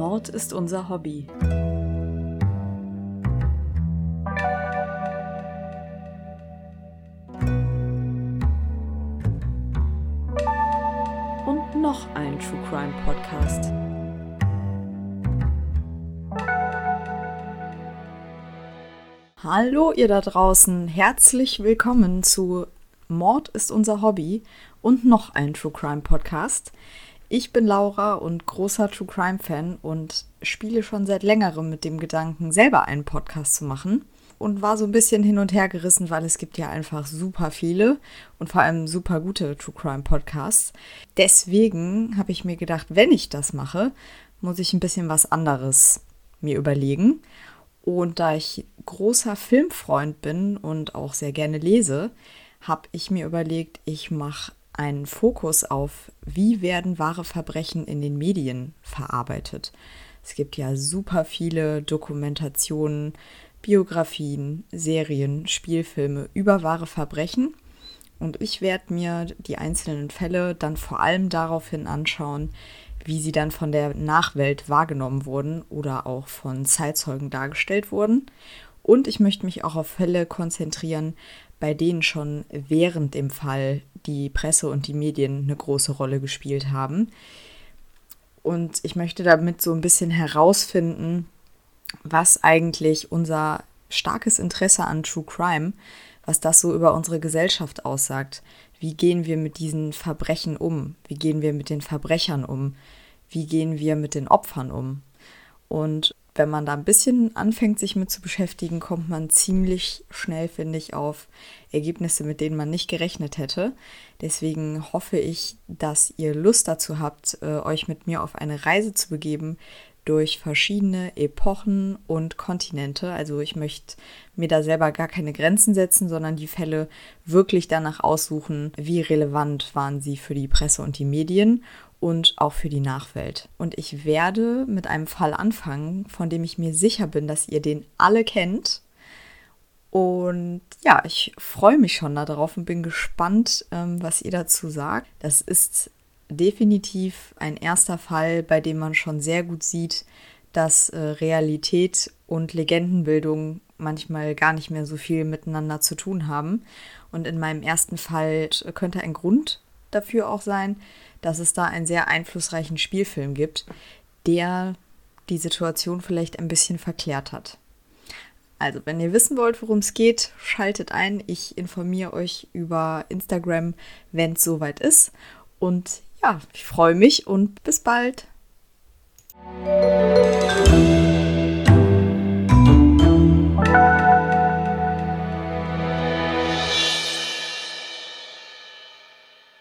Mord ist unser Hobby. Und noch ein True Crime Podcast. Hallo ihr da draußen, herzlich willkommen zu Mord ist unser Hobby und noch ein True Crime Podcast. Ich bin Laura und großer True Crime Fan und spiele schon seit längerem mit dem Gedanken, selber einen Podcast zu machen und war so ein bisschen hin und her gerissen, weil es gibt ja einfach super viele und vor allem super gute True Crime Podcasts. Deswegen habe ich mir gedacht, wenn ich das mache, muss ich ein bisschen was anderes mir überlegen. Und da ich großer Filmfreund bin und auch sehr gerne lese, habe ich mir überlegt, ich mache einen Fokus auf, wie werden wahre Verbrechen in den Medien verarbeitet. Es gibt ja super viele Dokumentationen, Biografien, Serien, Spielfilme über wahre Verbrechen. Und ich werde mir die einzelnen Fälle dann vor allem daraufhin anschauen, wie sie dann von der Nachwelt wahrgenommen wurden oder auch von Zeitzeugen dargestellt wurden. Und ich möchte mich auch auf Fälle konzentrieren, bei denen schon während dem Fall die Presse und die Medien eine große Rolle gespielt haben. Und ich möchte damit so ein bisschen herausfinden, was eigentlich unser starkes Interesse an True Crime, was das so über unsere Gesellschaft aussagt. Wie gehen wir mit diesen Verbrechen um? Wie gehen wir mit den Verbrechern um? Wie gehen wir mit den Opfern um? Und wenn man da ein bisschen anfängt, sich mit zu beschäftigen, kommt man ziemlich schnell, finde ich, auf Ergebnisse, mit denen man nicht gerechnet hätte. Deswegen hoffe ich, dass ihr Lust dazu habt, äh, euch mit mir auf eine Reise zu begeben durch verschiedene Epochen und Kontinente. Also ich möchte mir da selber gar keine Grenzen setzen, sondern die Fälle wirklich danach aussuchen, wie relevant waren sie für die Presse und die Medien und auch für die Nachwelt. Und ich werde mit einem Fall anfangen, von dem ich mir sicher bin, dass ihr den alle kennt. Und ja, ich freue mich schon darauf und bin gespannt, ähm, was ihr dazu sagt. Das ist definitiv ein erster Fall, bei dem man schon sehr gut sieht, dass äh, Realität und Legendenbildung manchmal gar nicht mehr so viel miteinander zu tun haben. Und in meinem ersten Fall könnte ein Grund dafür auch sein, dass es da einen sehr einflussreichen Spielfilm gibt, der die Situation vielleicht ein bisschen verklärt hat. Also, wenn ihr wissen wollt, worum es geht, schaltet ein. Ich informiere euch über Instagram, wenn es soweit ist. Und ja, ich freue mich und bis bald.